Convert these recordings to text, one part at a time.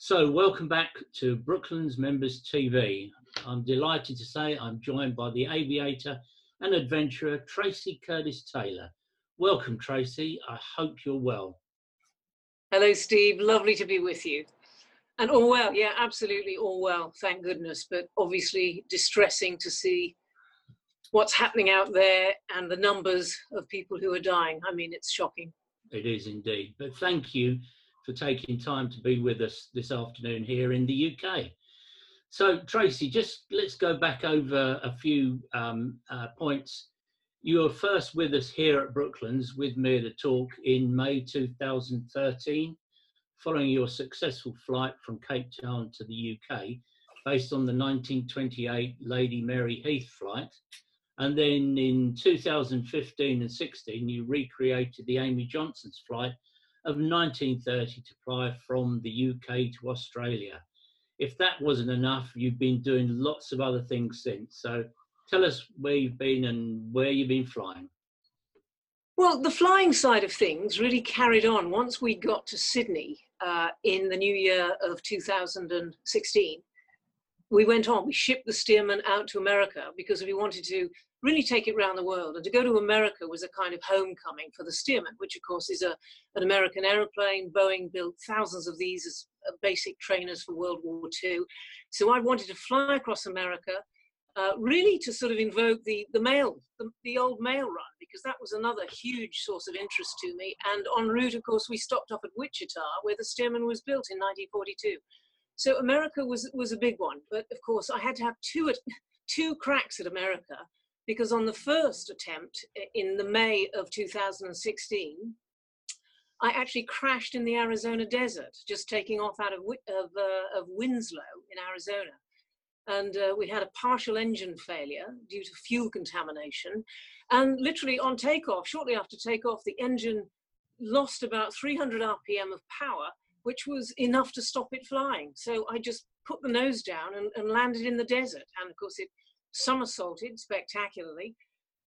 So, welcome back to Brooklands Members TV. I'm delighted to say I'm joined by the aviator and adventurer Tracey Curtis-Taylor. Welcome, Tracey. I hope you're well. Hello, Steve. Lovely to be with you. And all well, yeah, absolutely all well, thank goodness. But obviously distressing to see what's happening out there and the numbers of people who are dying. I mean, it's shocking. It is indeed. But thank you for taking time to be with us this afternoon here in the UK. So, Tracey, just let's go back over a few um, uh, points. You were first with us here at Brooklands with me at a talk in May 2013, following your successful flight from Cape Town to the UK, based on the 1928 Lady Mary Heath flight. And then in 2015 and 16, you recreated the Amy Johnson's flight of 1930 to fly from the UK to Australia. If that wasn't enough, you've been doing lots of other things since. So tell us where you've been and where you've been flying. Well, the flying side of things really carried on once we got to Sydney uh, in the new year of 2016. We went on, we shipped the Stearman out to America because we wanted to really take it around the world. And to go to America was a kind of homecoming for the Stearman, which of course is a, an American aeroplane. Boeing built thousands of these as uh, basic trainers for World War II. So I wanted to fly across America, uh, really to sort of invoke the, the mail, the, the old mail run, because that was another huge source of interest to me. And en route, of course, we stopped off at Wichita, where the Stearman was built in 1942. So America was, was a big one. But of course, I had to have two, two cracks at America because on the first attempt in the May of 2016, I actually crashed in the Arizona desert, just taking off out of, of, uh, of Winslow in Arizona. And uh, we had a partial engine failure due to fuel contamination. And literally on takeoff, shortly after takeoff, the engine lost about 300 RPM of power, which was enough to stop it flying. So I just put the nose down and, and landed in the desert. And of course, it somersaulted spectacularly,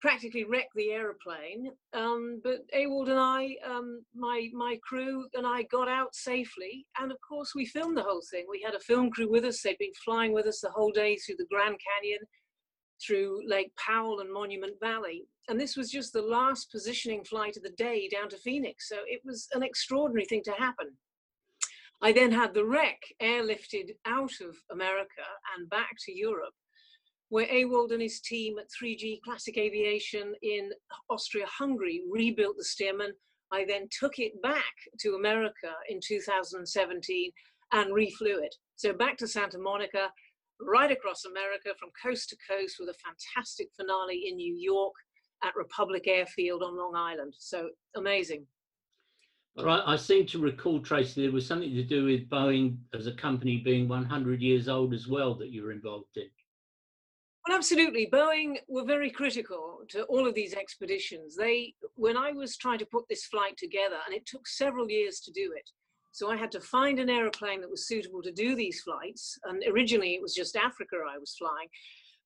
practically wrecked the aeroplane. Um, but Ewald and I, um, my my crew and I got out safely, and of course we filmed the whole thing. We had a film crew with us. They'd been flying with us the whole day through the Grand Canyon, through Lake Powell and Monument Valley. And this was just the last positioning flight of the day down to Phoenix. So it was an extraordinary thing to happen. I then had the wreck airlifted out of America and back to Europe where Ewald and his team at 3G Classic Aviation in Austria-Hungary rebuilt the Stearman. I then took it back to America in 2017 and reflew it. So back to Santa Monica, right across America from coast to coast with a fantastic finale in New York at Republic Airfield on Long Island. So amazing. Right, I seem to recall, Tracey, there was something to do with Boeing as a company being 100 years old as well that you were involved in. Well, absolutely. Boeing were very critical to all of these expeditions. They, when I was trying to put this flight together, and it took several years to do it, so I had to find an aeroplane that was suitable to do these flights. And originally it was just Africa I was flying.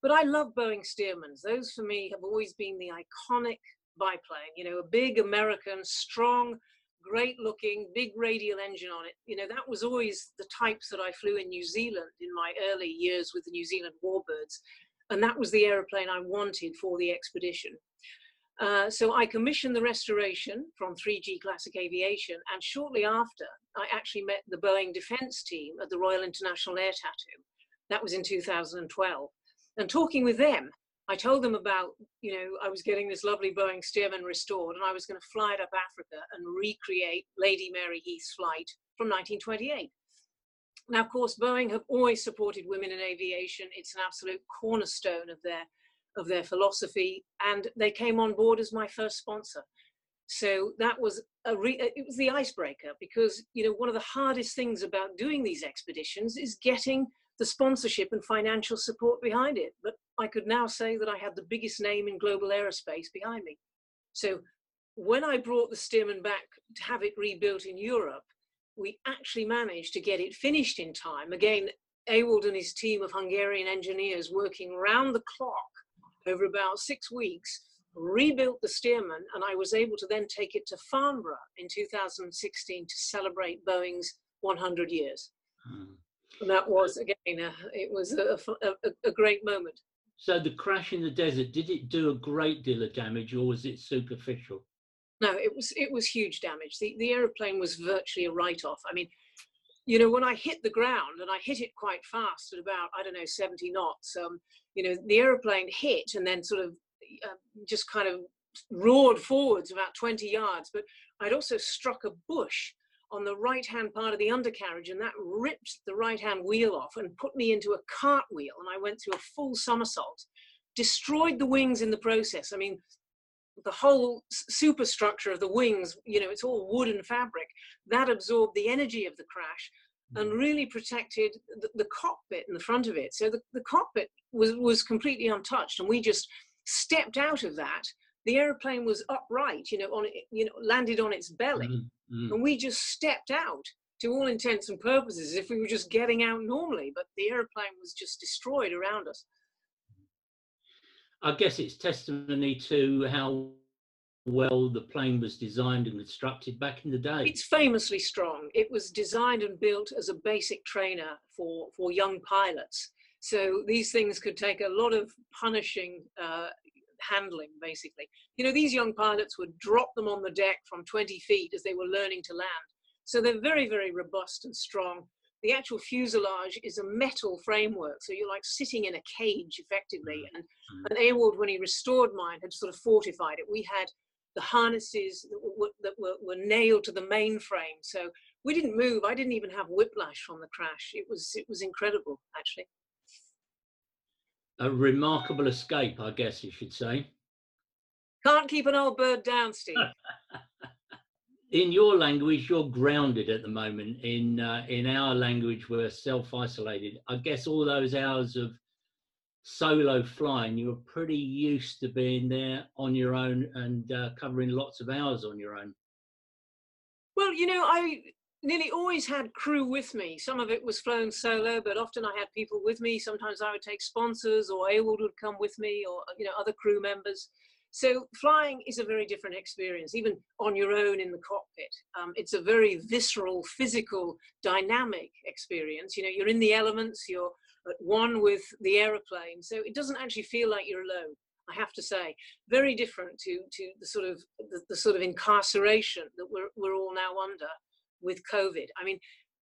But I love Boeing Stearmans. Those for me have always been the iconic biplane, you know, a big American, strong, great looking, big radial engine on it. You know, that was always the types that I flew in New Zealand in my early years with the New Zealand Warbirds and that was the aeroplane I wanted for the expedition. Uh, so I commissioned the restoration from 3G Classic Aviation, and shortly after, I actually met the Boeing defense team at the Royal International Air Tattoo. That was in 2012. And talking with them, I told them about, you know, I was getting this lovely Boeing Stearman restored, and I was going to fly it up Africa and recreate Lady Mary Heath's flight from 1928. Now, of course, Boeing have always supported women in aviation. It's an absolute cornerstone of their of their philosophy, and they came on board as my first sponsor. So that was a re- it was the icebreaker because you know one of the hardest things about doing these expeditions is getting the sponsorship and financial support behind it. But I could now say that I had the biggest name in global aerospace behind me. So when I brought the Stearman back to have it rebuilt in Europe, we actually managed to get it finished in time. Again, Ewald and his team of Hungarian engineers working round the clock over about six weeks rebuilt the Stearman, and I was able to then take it to Farnborough in 2016 to celebrate Boeing's 100 years. Mm. And that was again, uh, it was a, a, a, great moment. So the crash in the desert, did it do a great deal of damage, or was it superficial? No, it was it was huge damage. The the aeroplane was virtually a write off. I mean, you know, when I hit the ground and I hit it quite fast at about I don't know 70 knots. Um, you know, the aeroplane hit and then sort of uh, just kind of roared forwards about 20 yards. But I'd also struck a bush on the right hand part of the undercarriage, and that ripped the right hand wheel off and put me into a cartwheel. And I went through a full somersault, destroyed the wings in the process. I mean, the whole superstructure of the wings, you know, it's all wood and fabric, that absorbed the energy of the crash and mm. really protected the, the cockpit in the front of it. So the, the cockpit was, was completely untouched, and we just stepped out of that the airplane was upright, you know, on it, you know, landed on its belly, mm-hmm. and we just stepped out to all intents and purposes if we were just getting out normally, but the airplane was just destroyed around us. I guess it's testimony to how well the plane was designed and constructed back in the day. It's famously strong. It was designed and built as a basic trainer for, for young pilots. So these things could take a lot of punishing uh, handling, basically. You know, these young pilots would drop them on the deck from 20 feet as they were learning to land. So they're very, very robust and strong. The actual fuselage is a metal framework, so you're like sitting in a cage effectively. Mm, and, mm. and Ewald, when he restored mine, had sort of fortified it. We had the harnesses that were, that were, were nailed to the mainframe, so we didn't move. I didn't even have whiplash from the crash. It was it was incredible, actually a remarkable escape, I guess you should say. Can't keep an old bird down, Steve. in your language, you're grounded at the moment. In uh, in our language, we're self-isolated. I guess all those hours of solo flying, you were pretty used to being there on your own and uh, covering lots of hours on your own. Well, you know, I nearly always had crew with me. Some of it was flown solo, but often I had people with me. Sometimes I would take sponsors or Ewald would come with me or, you know, other crew members. So flying is a very different experience, even on your own in the cockpit. Um, it's a very visceral, physical, dynamic experience. You know, you're in the elements, you're at one with the aeroplane. So it doesn't actually feel like you're alone. I have to say, very different to, to the sort of the, the sort of incarceration that we're, we're all now under with COVID. I mean,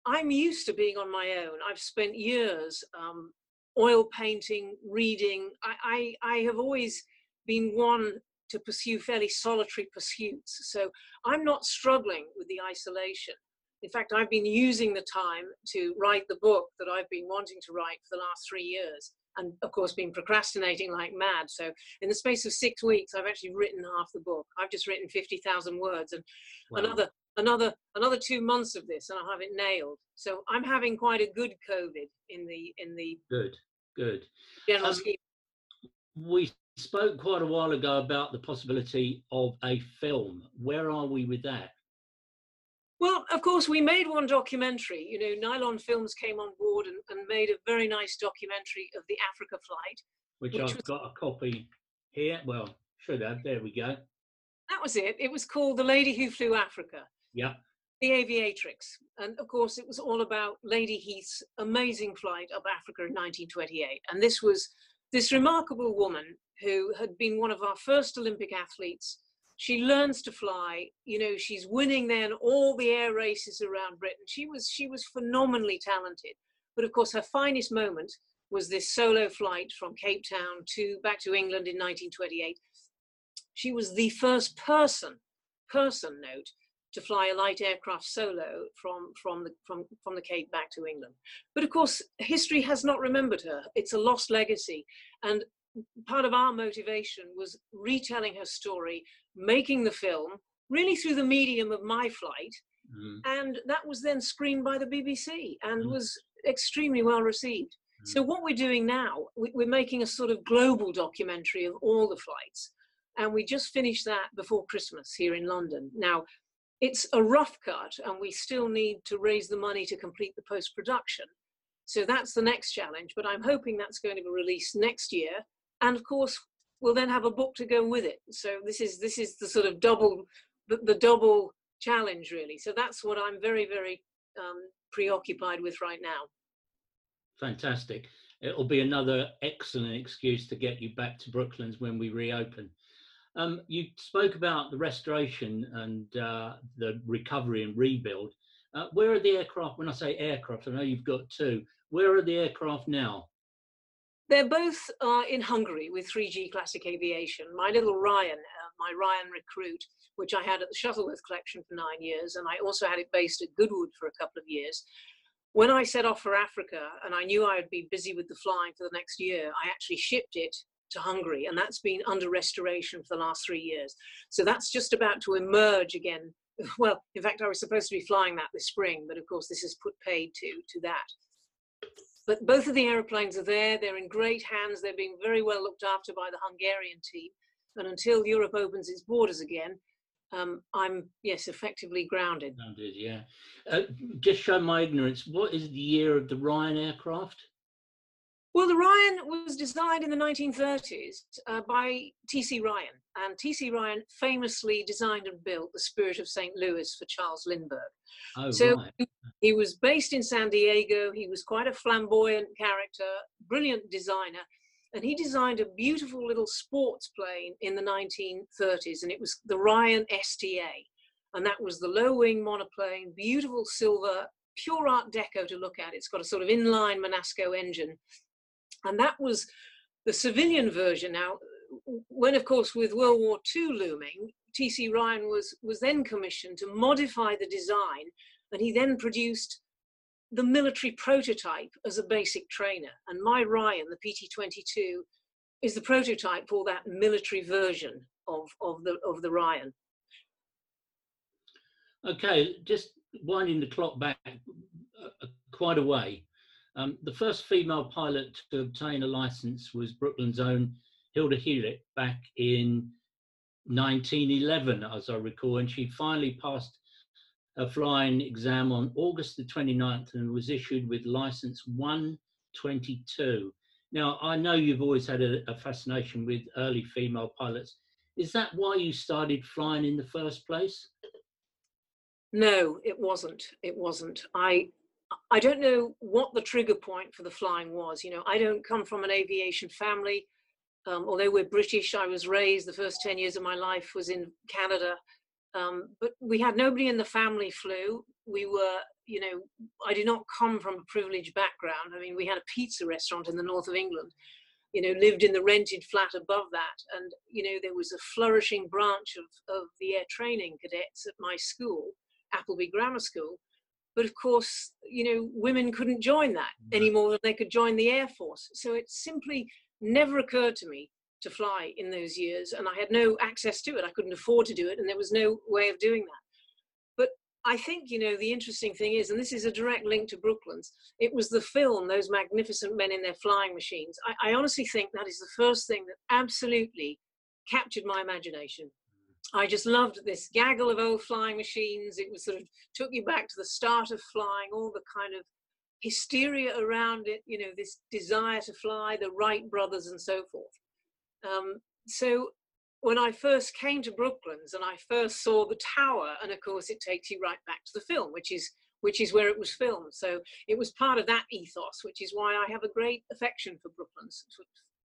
I'm used to being on my own. I've spent years um, oil painting, reading. I, I, I have always been one to pursue fairly solitary pursuits. So I'm not struggling with the isolation. In fact, I've been using the time to write the book that I've been wanting to write for the last three years. And of course, been procrastinating like mad. So, in the space of six weeks, I've actually written half the book. I've just written 50,000 words, and wow. another another another two months of this and I'll have it nailed. So I'm having quite a good COVID in the in the good good general um, scheme. We spoke quite a while ago about the possibility of a film. Where are we with that? Well, of course, we made one documentary. You know, Nylon Films came on board and, and made a very nice documentary of the Africa flight. Which, which I've was, got a copy here. Well, should have. There we go. That was it. It was called The Lady Who Flew Africa. Yeah. The Aviatrix. And of course, it was all about Lady Heath's amazing flight up Africa in 1928. And this was this remarkable woman who had been one of our first Olympic athletes. She learns to fly. You know, she's winning then all the air races around Britain. She was she was phenomenally talented. But of course, her finest moment was this solo flight from Cape Town to back to England in 1928. She was the first person, person note, to fly a light aircraft solo from, from, the, from, from the Cape back to England. But of course, history has not remembered her. It's a lost legacy. And part of our motivation was retelling her story, making the film, really through the medium of my flight. Mm. And that was then screened by the BBC and mm. was extremely well received. Mm. So, what we're doing now, we're making a sort of global documentary of all the flights. And we just finished that before Christmas here in London. Now, it's a rough cut and we still need to raise the money to complete the post production. So that's the next challenge, but I'm hoping that's going to be released next year. And of course, we'll then have a book to go with it. So this is this is the sort of double the, the double challenge really. So that's what I'm very very um, preoccupied with right now. Fantastic. It'll be another excellent excuse to get you back to Brooklands when we reopen. Um, you spoke about the restoration and uh, the recovery and rebuild. Uh, where are the aircraft? When I say aircraft, I know you've got two. Where are the aircraft now? They're both uh, in Hungary with 3G Classic Aviation. My little Ryan, uh, my Ryan Recruit, which I had at the Shuttleworth collection for nine years, and I also had it based at Goodwood for a couple of years. When I set off for Africa and I knew I would be busy with the flying for the next year, I actually shipped it to Hungary, and that's been under restoration for the last three years. So that's just about to emerge again. Well, in fact, I was supposed to be flying that this spring, but of course, this has put paid to to that. But both of the aeroplanes are there. They're in great hands. They're being very well looked after by the Hungarian team. And until Europe opens its borders again, um, I'm yes effectively grounded. Grounded, yeah. Uh, just show my ignorance. What is the year of the Ryan aircraft? Well, the Ryan was designed in the 1930s uh, by T.C. Ryan, and T.C. Ryan famously designed and built the Spirit of St. Louis for Charles Lindbergh. Oh, so right. he was based in San Diego. He was quite a flamboyant character, brilliant designer, and he designed a beautiful little sports plane in the 1930s, and it was the Ryan STA, and that was the low-wing monoplane, beautiful silver, pure Art Deco to look at. It's got a sort of inline Menasco engine and that was the civilian version. Now, when of course with World War II looming, T.C. Ryan was, was then commissioned to modify the design, and he then produced the military prototype as a basic trainer. And my Ryan, the PT-22, is the prototype for that military version of, of, the, of the Ryan. Okay, just winding the clock back uh, quite a way. Um, the first female pilot to obtain a license was Brooklands' own Hilda Hewlett back in 1911, as I recall, and she finally passed a flying exam on August the 29th and was issued with license 122. Now, I know you've always had a, a fascination with early female pilots. Is that why you started flying in the first place? No, it wasn't. It wasn't. I I don't know what the trigger point for the flying was. You know, I don't come from an aviation family. Um, although we're British, I was raised, the first 10 years of my life was in Canada. Um, but we had nobody in the family flew. We were, you know, I did not come from a privileged background. I mean, we had a pizza restaurant in the north of England, you know, lived in the rented flat above that. And, you know, there was a flourishing branch of, of the air training cadets at my school, Appleby Grammar School but of course, you know, women couldn't join that mm. any more than they could join the Air Force. So it simply never occurred to me to fly in those years. And I had no access to it. I couldn't afford to do it. And there was no way of doing that. But I think, you know, the interesting thing is, and this is a direct link to Brooklands, it was the film, those magnificent men in their flying machines. I, I honestly think that is the first thing that absolutely captured my imagination I just loved this gaggle of old flying machines. It was sort of took you back to the start of flying, all the kind of hysteria around it, you know, this desire to fly, the Wright brothers and so forth. Um, so when I first came to Brooklands and I first saw the tower, and of course it takes you right back to the film, which is which is where it was filmed. So it was part of that ethos, which is why I have a great affection for Brooklands,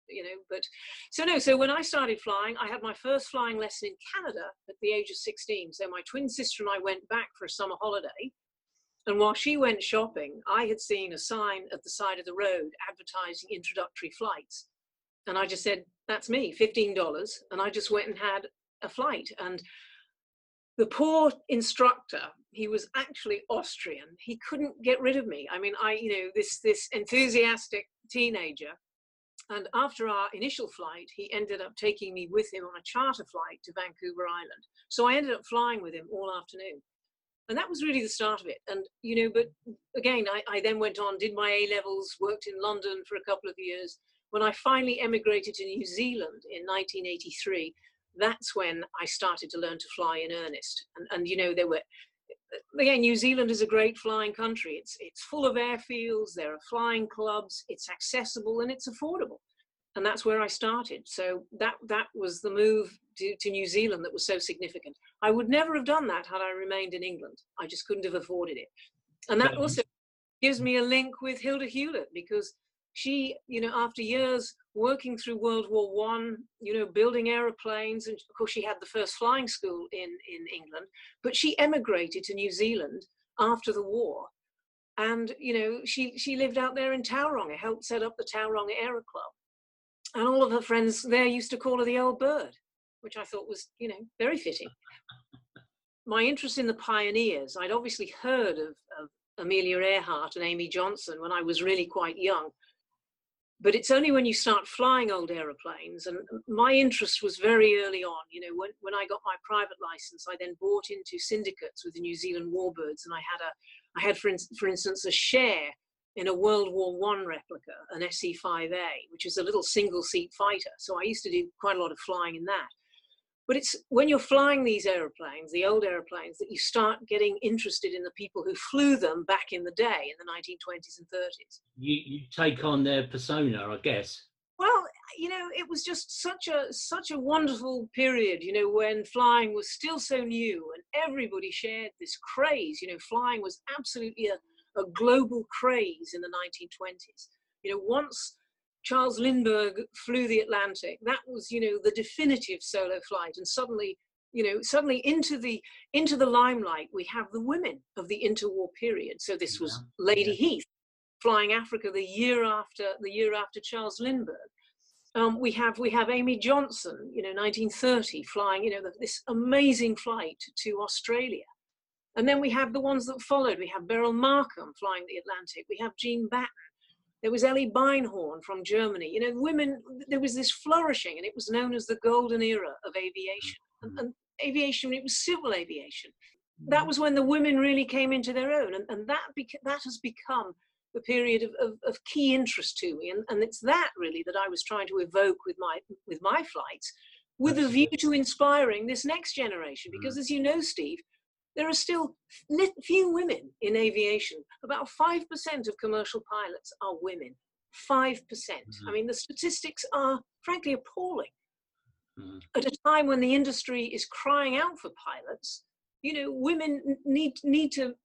you know but so no so when i started flying i had my first flying lesson in canada at the age of 16 so my twin sister and i went back for a summer holiday and while she went shopping i had seen a sign at the side of the road advertising introductory flights. And i just said that's me $15 and i just went and had a flight. And the poor instructor he was actually austrian. He couldn't get rid of me. I mean i you know this this enthusiastic teenager and after our initial flight, he ended up taking me with him on a charter flight to Vancouver Island. So I ended up flying with him all afternoon. And that was really the start of it. And, you know, but again, I, I then went on, did my A levels, worked in London for a couple of years. When I finally emigrated to New Zealand in 1983, that's when I started to learn to fly in earnest. And, and you know, there were Uh, again, New Zealand is a great flying country. It's it's full of airfields. There are flying clubs. It's accessible and it's affordable, and that's where I started. So that that was the move to, to New Zealand that was so significant. I would never have done that had I remained in England. I just couldn't have afforded it. And that also gives me a link with Hilda Hewlett because she, you know, after years working through World War One, you know, building aeroplanes, and of course she had the first flying school in in England, but she emigrated to New Zealand after the war, and you know, she she lived out there in Tauranga, helped set up the Tauranga Aero Club, and all of her friends there used to call her the old bird, which I thought was, you know, very fitting. My interest in the pioneers, I'd obviously heard of, of Amelia Earhart and Amy Johnson when I was really quite young. But it's only when you start flying old aeroplanes, and my interest was very early on. You know, when, when I got my private license, I then bought into syndicates with the New Zealand Warbirds, and I had a, I had for, in, for instance a share in a World War One replica, an SE-5A, which is a little single-seat fighter. So I used to do quite a lot of flying in that. But it's when you're flying these aeroplanes, the old aeroplanes, that you start getting interested in the people who flew them back in the day in the 1920s and 30s. You, you take on their persona, I guess. Well, you know, it was just such a such a wonderful period, you know, when flying was still so new and everybody shared this craze. You know, flying was absolutely a, a global craze in the 1920s. You know, once Charles Lindbergh flew the Atlantic. That was, you know, the definitive solo flight. And suddenly, you know, suddenly into the into the limelight, we have the women of the interwar period. So this was yeah. Lady yeah. Heath flying Africa the year after the year after Charles Lindbergh. Um, we have we have Amy Johnson, you know, 1930, flying, you know, the, this amazing flight to Australia. And then we have the ones that followed. We have Beryl Markham flying the Atlantic. We have Jean Batten there was Elly Beinhorn from Germany. You know, women, there was this flourishing, and it was known as the golden era of aviation. And, mm-hmm. and aviation, it was civil aviation. That mm-hmm. was when the women really came into their own, and, and that, beca- that has become the period of, of, of, key interest to me. And, and it's that really that I was trying to evoke with my, with my flights, with a view to inspiring this next generation. Because mm. as you know, Steve, there are still few women in aviation. About 5% of commercial pilots are women. 5%. percent mm hmm I mean, the statistics are frankly appalling. mm At a time when the industry is crying out for pilots, you know, women need need to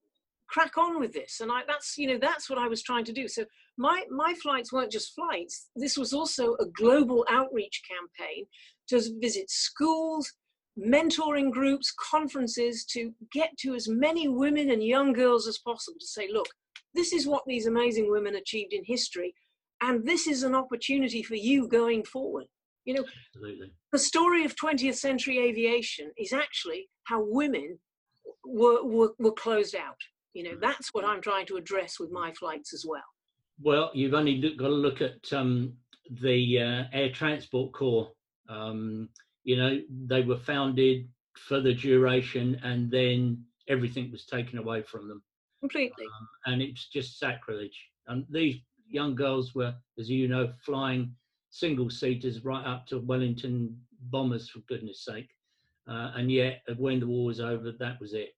crack on with this and I, that's you know that's what i was trying to do so my my flights weren't just flights this was also a global outreach campaign to visit schools mentoring groups, conferences to get to as many women and young girls as possible to say, look, this is what these amazing women achieved in history, and this is an opportunity for you going forward. You know, Absolutely. the story of 20th century aviation is actually how women were, were, were closed out. You know, mm. that's what I'm trying to address with my flights as well. Well, you've only got to look at um, the uh, Air Transport Corps. Um, you know, they were founded for the duration and then everything was taken away from them. Completely. Um, and it's just sacrilege. And these young girls were, as you know, flying single seaters right up to Wellington bombers, for goodness sake. Uh, and yet, when the war was over, that was it.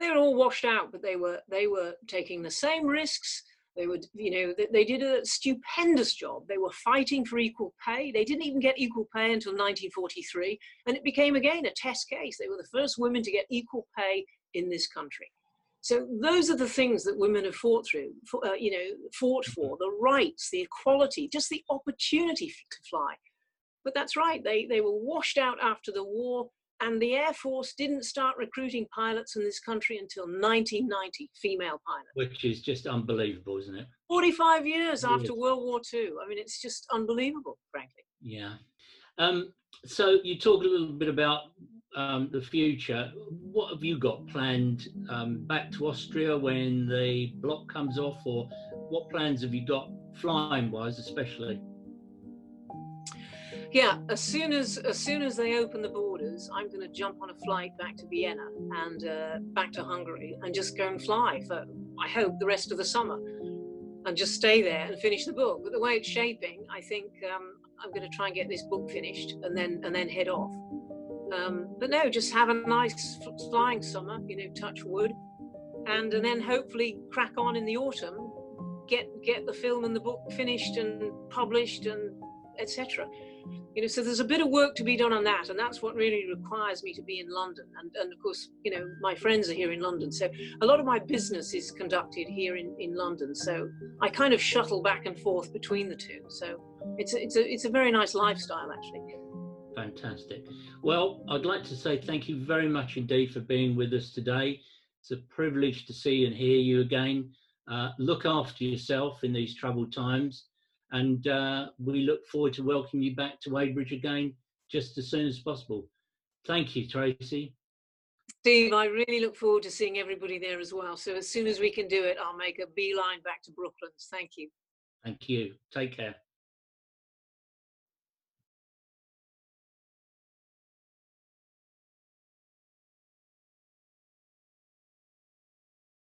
They were all washed out, but they were they were taking the same risks they would, you know, they, they did a stupendous job. They were fighting for equal pay. They didn't even get equal pay until 1943, and it became again a test case. They were the first women to get equal pay in this country. So those are the things that women have fought through, for, uh, you know, fought for the rights, the equality, just the opportunity to fly. But that's right, they, they were washed out after the war and the Air Force didn't start recruiting pilots in this country until 1990, female pilots. Which is just unbelievable, isn't it? 45 years it after is. World War II. I mean, it's just unbelievable, frankly. Yeah. Um, so you talk a little bit about um, the future. What have you got planned um, back to Austria when the block comes off, or what plans have you got flying wise, especially? Yeah as soon as as soon as they open the borders i'm going to jump on a flight back to vienna and uh, back to hungary and just go and fly for i hope the rest of the summer and just stay there and finish the book but the way it's shaping i think um, i'm going to try and get this book finished and then and then head off um, but no just have a nice flying summer you know touch wood and, and then hopefully crack on in the autumn get get the film and the book finished and published and etc. You know, so there's a bit of work to be done on that, and that's what really requires me to be in London. And, and of course, you know, my friends are here in London, so a lot of my business is conducted here in, in London. So I kind of shuttle back and forth between the two. So it's a, it's a it's a very nice lifestyle actually. Fantastic. Well, I'd like to say thank you very much indeed for being with us today. It's a privilege to see and hear you again. Uh, look after yourself in these troubled times, and uh, we look forward to welcoming you back to Weybridge again just as soon as possible. Thank you, Tracey. Steve, I really look forward to seeing everybody there as well. So as soon as we can do it, I'll make a beeline back to Brooklands. Thank you. Thank you. Take care.